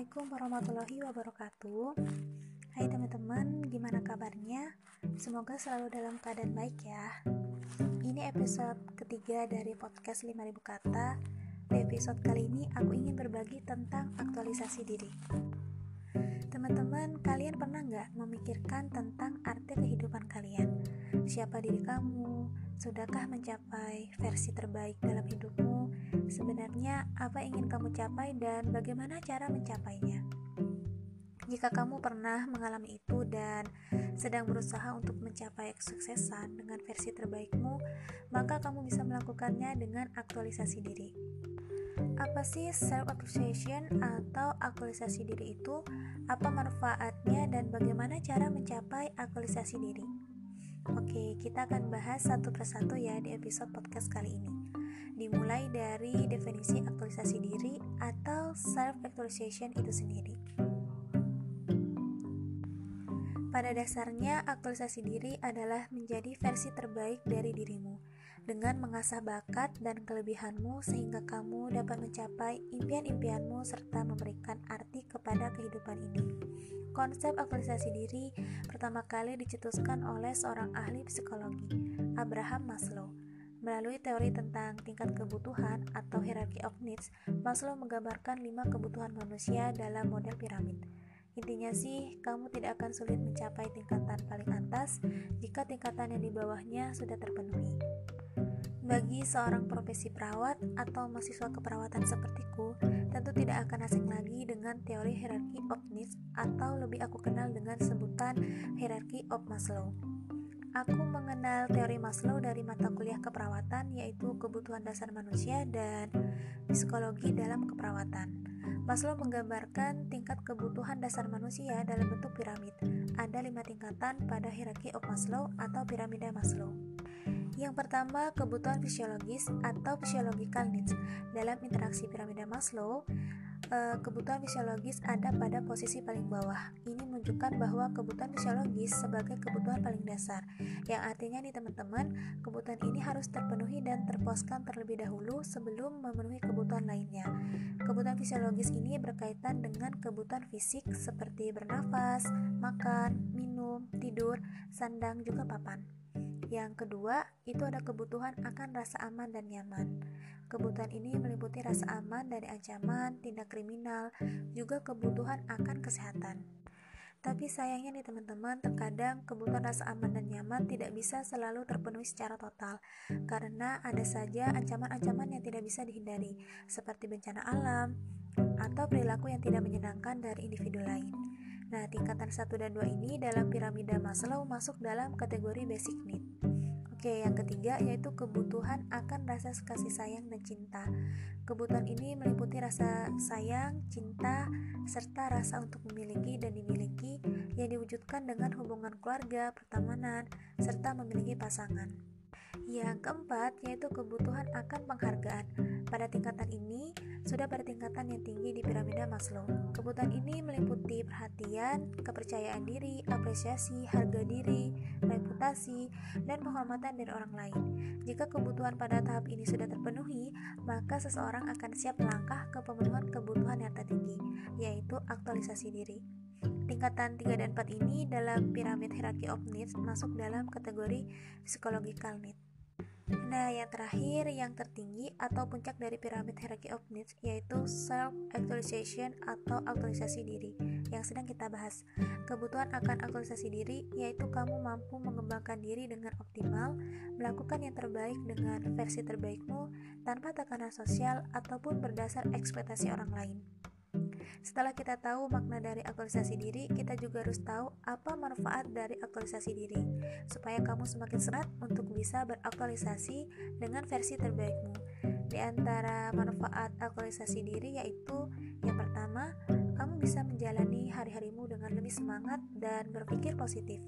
Assalamualaikum warahmatullahi wabarakatuh. Hai teman-teman, gimana kabarnya? Semoga selalu dalam keadaan baik ya. Ini episode ketiga dari podcast 5000 kata. Di episode kali ini aku ingin berbagi tentang aktualisasi diri Teman-teman, kalian pernah nggak memikirkan tentang arti kehidupan kalian? Siapa diri kamu? Sudahkah mencapai versi terbaik dalam hidupmu? Sebenarnya, apa ingin kamu capai dan bagaimana cara mencapainya? Jika kamu pernah mengalami itu dan sedang berusaha untuk mencapai kesuksesan dengan versi terbaikmu, maka kamu bisa melakukannya dengan aktualisasi diri. Apa sih self appreciation atau aktualisasi diri itu? Apa manfaatnya dan bagaimana cara mencapai aktualisasi diri? Oke, kita akan bahas satu persatu ya di episode podcast kali ini dimulai dari definisi aktualisasi diri atau self actualization itu sendiri. Pada dasarnya, aktualisasi diri adalah menjadi versi terbaik dari dirimu dengan mengasah bakat dan kelebihanmu sehingga kamu dapat mencapai impian-impianmu serta memberikan arti kepada kehidupan ini. Konsep aktualisasi diri pertama kali dicetuskan oleh seorang ahli psikologi, Abraham Maslow. Melalui teori tentang tingkat kebutuhan atau hierarchy of needs, Maslow menggambarkan lima kebutuhan manusia dalam model piramid. Intinya sih, kamu tidak akan sulit mencapai tingkatan paling atas jika tingkatan yang di bawahnya sudah terpenuhi. Bagi seorang profesi perawat atau mahasiswa keperawatan sepertiku, tentu tidak akan asing lagi dengan teori hierarchy of needs atau lebih aku kenal dengan sebutan hierarchy of Maslow. Aku mengenal teori Maslow dari mata kuliah keperawatan yaitu kebutuhan dasar manusia dan psikologi dalam keperawatan. Maslow menggambarkan tingkat kebutuhan dasar manusia dalam bentuk piramid. Ada lima tingkatan pada hierarki of Maslow atau piramida Maslow. Yang pertama, kebutuhan fisiologis atau physiological needs. Dalam interaksi piramida Maslow, uh, kebutuhan fisiologis ada pada posisi paling bawah. Ini menunjukkan bahwa kebutuhan fisiologis sebagai kebutuhan paling dasar, yang artinya nih teman-teman, kebutuhan ini harus terpenuhi dan terpuaskan terlebih dahulu sebelum memenuhi kebutuhan lainnya. Kebutuhan fisiologis ini berkaitan dengan kebutuhan fisik seperti bernafas, makan, minum, tidur, sandang, juga papan. Yang kedua, itu ada kebutuhan akan rasa aman dan nyaman. Kebutuhan ini meliputi rasa aman dari ancaman, tindak kriminal, juga kebutuhan akan kesehatan. Tapi sayangnya nih teman-teman, terkadang kebutuhan rasa aman dan nyaman tidak bisa selalu terpenuhi secara total karena ada saja ancaman-ancaman yang tidak bisa dihindari, seperti bencana alam atau perilaku yang tidak menyenangkan dari individu lain. Nah, tingkatan 1 dan 2 ini dalam piramida Maslow masuk dalam kategori basic need. Oke, yang ketiga yaitu kebutuhan akan rasa kasih sayang dan cinta. Kebutuhan ini meliputi rasa sayang, cinta, serta rasa untuk memiliki dan dimiliki yang diwujudkan dengan hubungan keluarga, pertemanan, serta memiliki pasangan. Yang keempat yaitu kebutuhan akan penghargaan. Pada tingkatan ini sudah pada tingkatan yang tinggi di piramida Maslow. Kebutuhan ini meliputi perhatian, kepercayaan diri, apresiasi, harga diri, reputasi, dan penghormatan dari orang lain. Jika kebutuhan pada tahap ini sudah terpenuhi, maka seseorang akan siap melangkah ke pemenuhan kebutuhan yang tertinggi, yaitu aktualisasi diri. Tingkatan 3 dan 4 ini dalam piramid hierarchy of needs masuk dalam kategori psychological need. Nah, yang terakhir, yang tertinggi atau puncak dari piramid hierarchy of needs yaitu self actualization atau aktualisasi diri yang sedang kita bahas. Kebutuhan akan aktualisasi diri yaitu kamu mampu mengembangkan diri dengan optimal, melakukan yang terbaik dengan versi terbaikmu tanpa tekanan sosial ataupun berdasar ekspektasi orang lain. Setelah kita tahu makna dari aktualisasi diri, kita juga harus tahu apa manfaat dari aktualisasi diri, supaya kamu semakin serat untuk bisa beraktualisasi dengan versi terbaikmu. Di antara manfaat aktualisasi diri yaitu yang pertama, kamu bisa menjalani hari-harimu dengan lebih semangat dan berpikir positif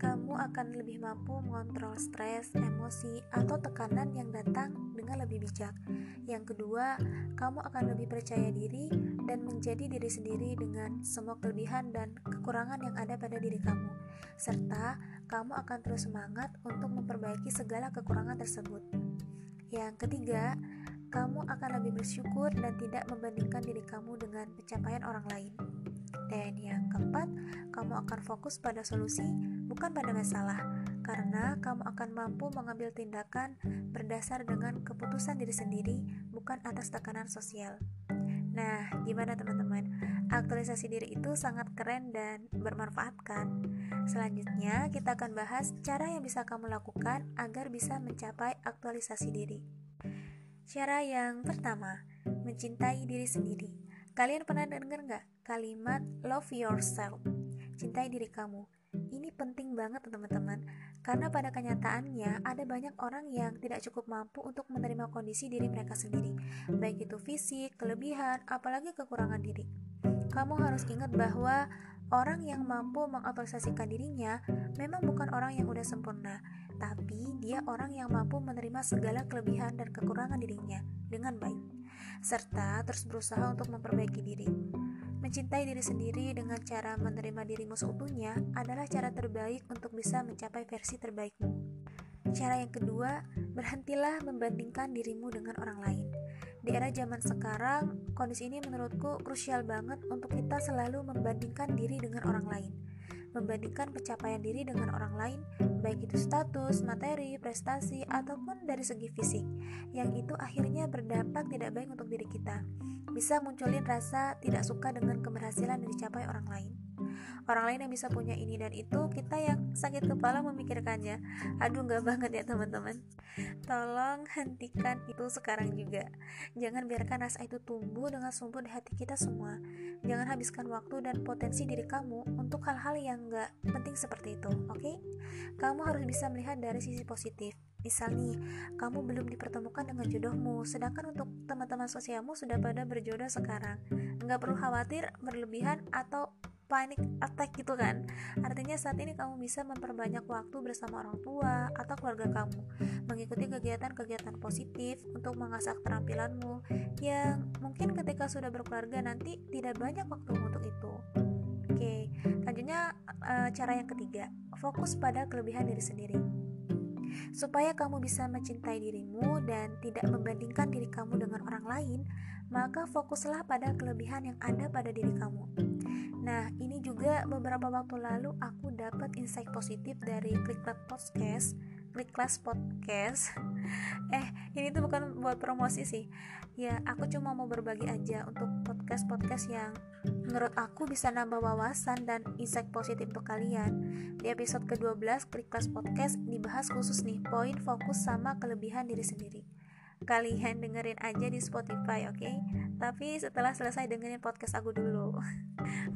kamu akan lebih mampu mengontrol stres, emosi, atau tekanan yang datang dengan lebih bijak. Yang kedua, kamu akan lebih percaya diri dan menjadi diri sendiri dengan semua kelebihan dan kekurangan yang ada pada diri kamu, serta kamu akan terus semangat untuk memperbaiki segala kekurangan tersebut. Yang ketiga, kamu akan lebih bersyukur dan tidak membandingkan diri kamu dengan pencapaian orang lain. Dan yang keempat, kamu akan fokus pada solusi, bukan pada masalah, karena kamu akan mampu mengambil tindakan berdasar dengan keputusan diri sendiri, bukan atas tekanan sosial. Nah, gimana teman-teman? Aktualisasi diri itu sangat keren dan bermanfaat kan? Selanjutnya, kita akan bahas cara yang bisa kamu lakukan agar bisa mencapai aktualisasi diri. Cara yang pertama, mencintai diri sendiri. Kalian pernah dengar nggak kalimat love yourself? Cintai diri kamu. Ini penting banget teman-teman, karena pada kenyataannya ada banyak orang yang tidak cukup mampu untuk menerima kondisi diri mereka sendiri, baik itu fisik, kelebihan, apalagi kekurangan diri. Kamu harus ingat bahwa orang yang mampu mengaktualisasikan dirinya memang bukan orang yang udah sempurna, tapi dia orang yang mampu menerima segala kelebihan dan kekurangan dirinya dengan baik, serta terus berusaha untuk memperbaiki diri. Mencintai diri sendiri dengan cara menerima dirimu seutuhnya adalah cara terbaik untuk bisa mencapai versi terbaikmu. Cara yang kedua, berhentilah membandingkan dirimu dengan orang lain. Di era zaman sekarang, kondisi ini menurutku krusial banget untuk kita selalu membandingkan diri dengan orang lain. Membandingkan pencapaian diri dengan orang lain, baik itu status, materi, prestasi, ataupun dari segi fisik, yang itu akhirnya berdampak tidak baik untuk diri kita bisa munculin rasa tidak suka dengan keberhasilan yang dicapai orang lain. Orang lain yang bisa punya ini dan itu, kita yang sakit kepala memikirkannya. Aduh, gak banget ya teman-teman. Tolong hentikan itu sekarang juga. Jangan biarkan rasa itu tumbuh dengan subur di hati kita semua. Jangan habiskan waktu dan potensi diri kamu untuk hal-hal yang gak penting seperti itu, oke? Okay? Kamu harus bisa melihat dari sisi positif Misal nih, kamu belum dipertemukan dengan jodohmu, sedangkan untuk teman-teman sosialmu sudah pada berjodoh sekarang. Nggak perlu khawatir, berlebihan, atau panic attack gitu kan. Artinya saat ini kamu bisa memperbanyak waktu bersama orang tua atau keluarga kamu. Mengikuti kegiatan-kegiatan positif untuk mengasah keterampilanmu Yang mungkin ketika sudah berkeluarga nanti tidak banyak waktu untuk itu. Oke, selanjutnya eh, cara yang ketiga Fokus pada kelebihan diri sendiri. Supaya kamu bisa mencintai dirimu dan tidak membandingkan diri kamu dengan orang lain, maka fokuslah pada kelebihan yang ada pada diri kamu. Nah, ini juga beberapa waktu lalu aku dapat insight positif dari Kliklat Podcast Klik Kelas Podcast. Eh, ini tuh bukan buat promosi sih. Ya, aku cuma mau berbagi aja untuk podcast-podcast yang menurut aku bisa nambah wawasan dan insight positif untuk kalian. Di episode ke-12 Klik Kelas Podcast dibahas khusus nih poin fokus sama kelebihan diri sendiri Kalian dengerin aja di Spotify, oke? Okay? Tapi setelah selesai dengerin podcast aku dulu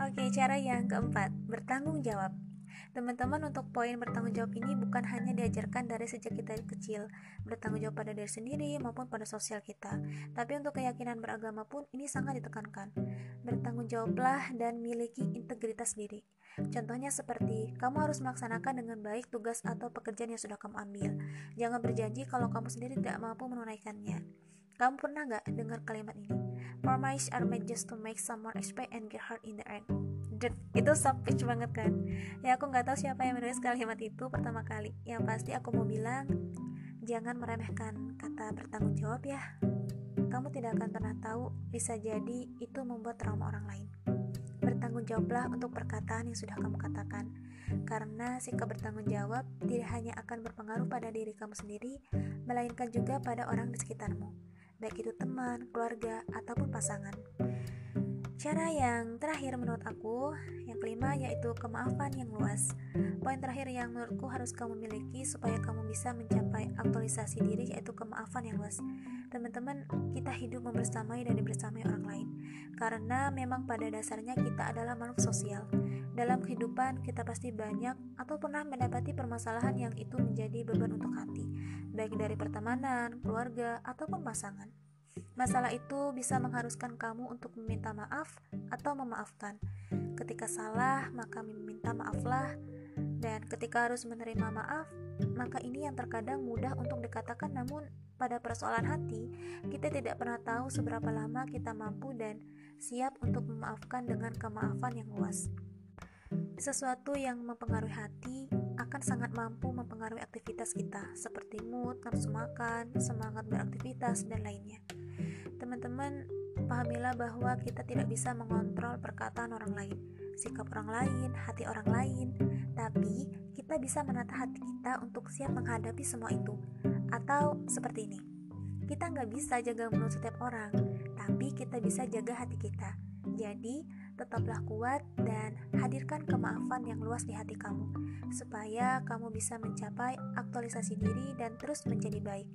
Oke, okay, cara yang keempat, bertanggung jawab Teman-teman untuk poin bertanggung jawab ini bukan hanya diajarkan dari sejak kita kecil, bertanggung jawab pada diri sendiri maupun pada sosial kita, tapi untuk keyakinan beragama pun ini sangat ditekankan. Bertanggung jawablah dan miliki integritas diri. Contohnya seperti, kamu harus melaksanakan dengan baik tugas atau pekerjaan yang sudah kamu ambil. Jangan berjanji kalau kamu sendiri tidak mampu menunaikannya. Kamu pernah gak dengar kalimat ini? Promise are made just to make someone expect and get hurt in the end itu savage banget kan? Ya aku nggak tahu siapa yang menulis kalimat itu pertama kali. Yang pasti aku mau bilang jangan meremehkan kata bertanggung jawab ya. Kamu tidak akan pernah tahu bisa jadi itu membuat trauma orang lain. Bertanggung jawablah untuk perkataan yang sudah kamu katakan. Karena sikap bertanggung jawab tidak hanya akan berpengaruh pada diri kamu sendiri melainkan juga pada orang di sekitarmu. Baik itu teman, keluarga, ataupun pasangan. Cara yang terakhir menurut aku, yang kelima yaitu kemaafan yang luas. Poin terakhir yang menurutku harus kamu miliki supaya kamu bisa mencapai aktualisasi diri yaitu kemaafan yang luas. Teman-teman, kita hidup membersamai dan dibersamai orang lain. Karena memang pada dasarnya kita adalah makhluk sosial. Dalam kehidupan kita pasti banyak atau pernah mendapati permasalahan yang itu menjadi beban untuk hati, baik dari pertemanan, keluarga, ataupun pasangan. Masalah itu bisa mengharuskan kamu untuk meminta maaf atau memaafkan. Ketika salah, maka meminta maaflah. Dan ketika harus menerima maaf, maka ini yang terkadang mudah untuk dikatakan namun pada persoalan hati, kita tidak pernah tahu seberapa lama kita mampu dan siap untuk memaafkan dengan kemaafan yang luas. Sesuatu yang mempengaruhi hati akan sangat mampu mempengaruhi aktivitas kita, seperti mood, nafsu makan, semangat beraktivitas, dan lainnya. Teman-teman, pahamilah bahwa kita tidak bisa mengontrol perkataan orang lain, sikap orang lain, hati orang lain, tapi kita bisa menata hati kita untuk siap menghadapi semua itu. Atau seperti ini, kita nggak bisa jaga mulut setiap orang, tapi kita bisa jaga hati kita. Jadi, tetaplah kuat dan hadirkan kemaafan yang luas di hati kamu, supaya kamu bisa mencapai aktualisasi diri dan terus menjadi baik.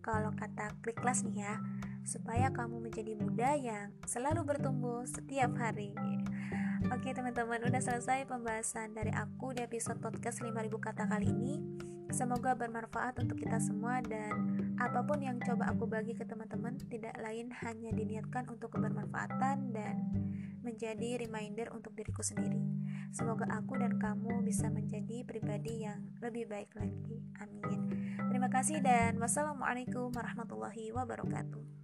Kalau kata klik kelas nih ya, supaya kamu menjadi muda yang selalu bertumbuh setiap hari. Oke teman-teman, udah selesai pembahasan dari aku di episode podcast 5000 kata kali ini. Semoga bermanfaat untuk kita semua dan apa pun yang coba aku bagi ke teman-teman tidak lain hanya diniatkan untuk kebermanfaatan dan menjadi reminder untuk diriku sendiri. Semoga aku dan kamu bisa menjadi pribadi yang lebih baik lagi. Amin. Terima kasih dan wassalamualaikum warahmatullahi wabarakatuh.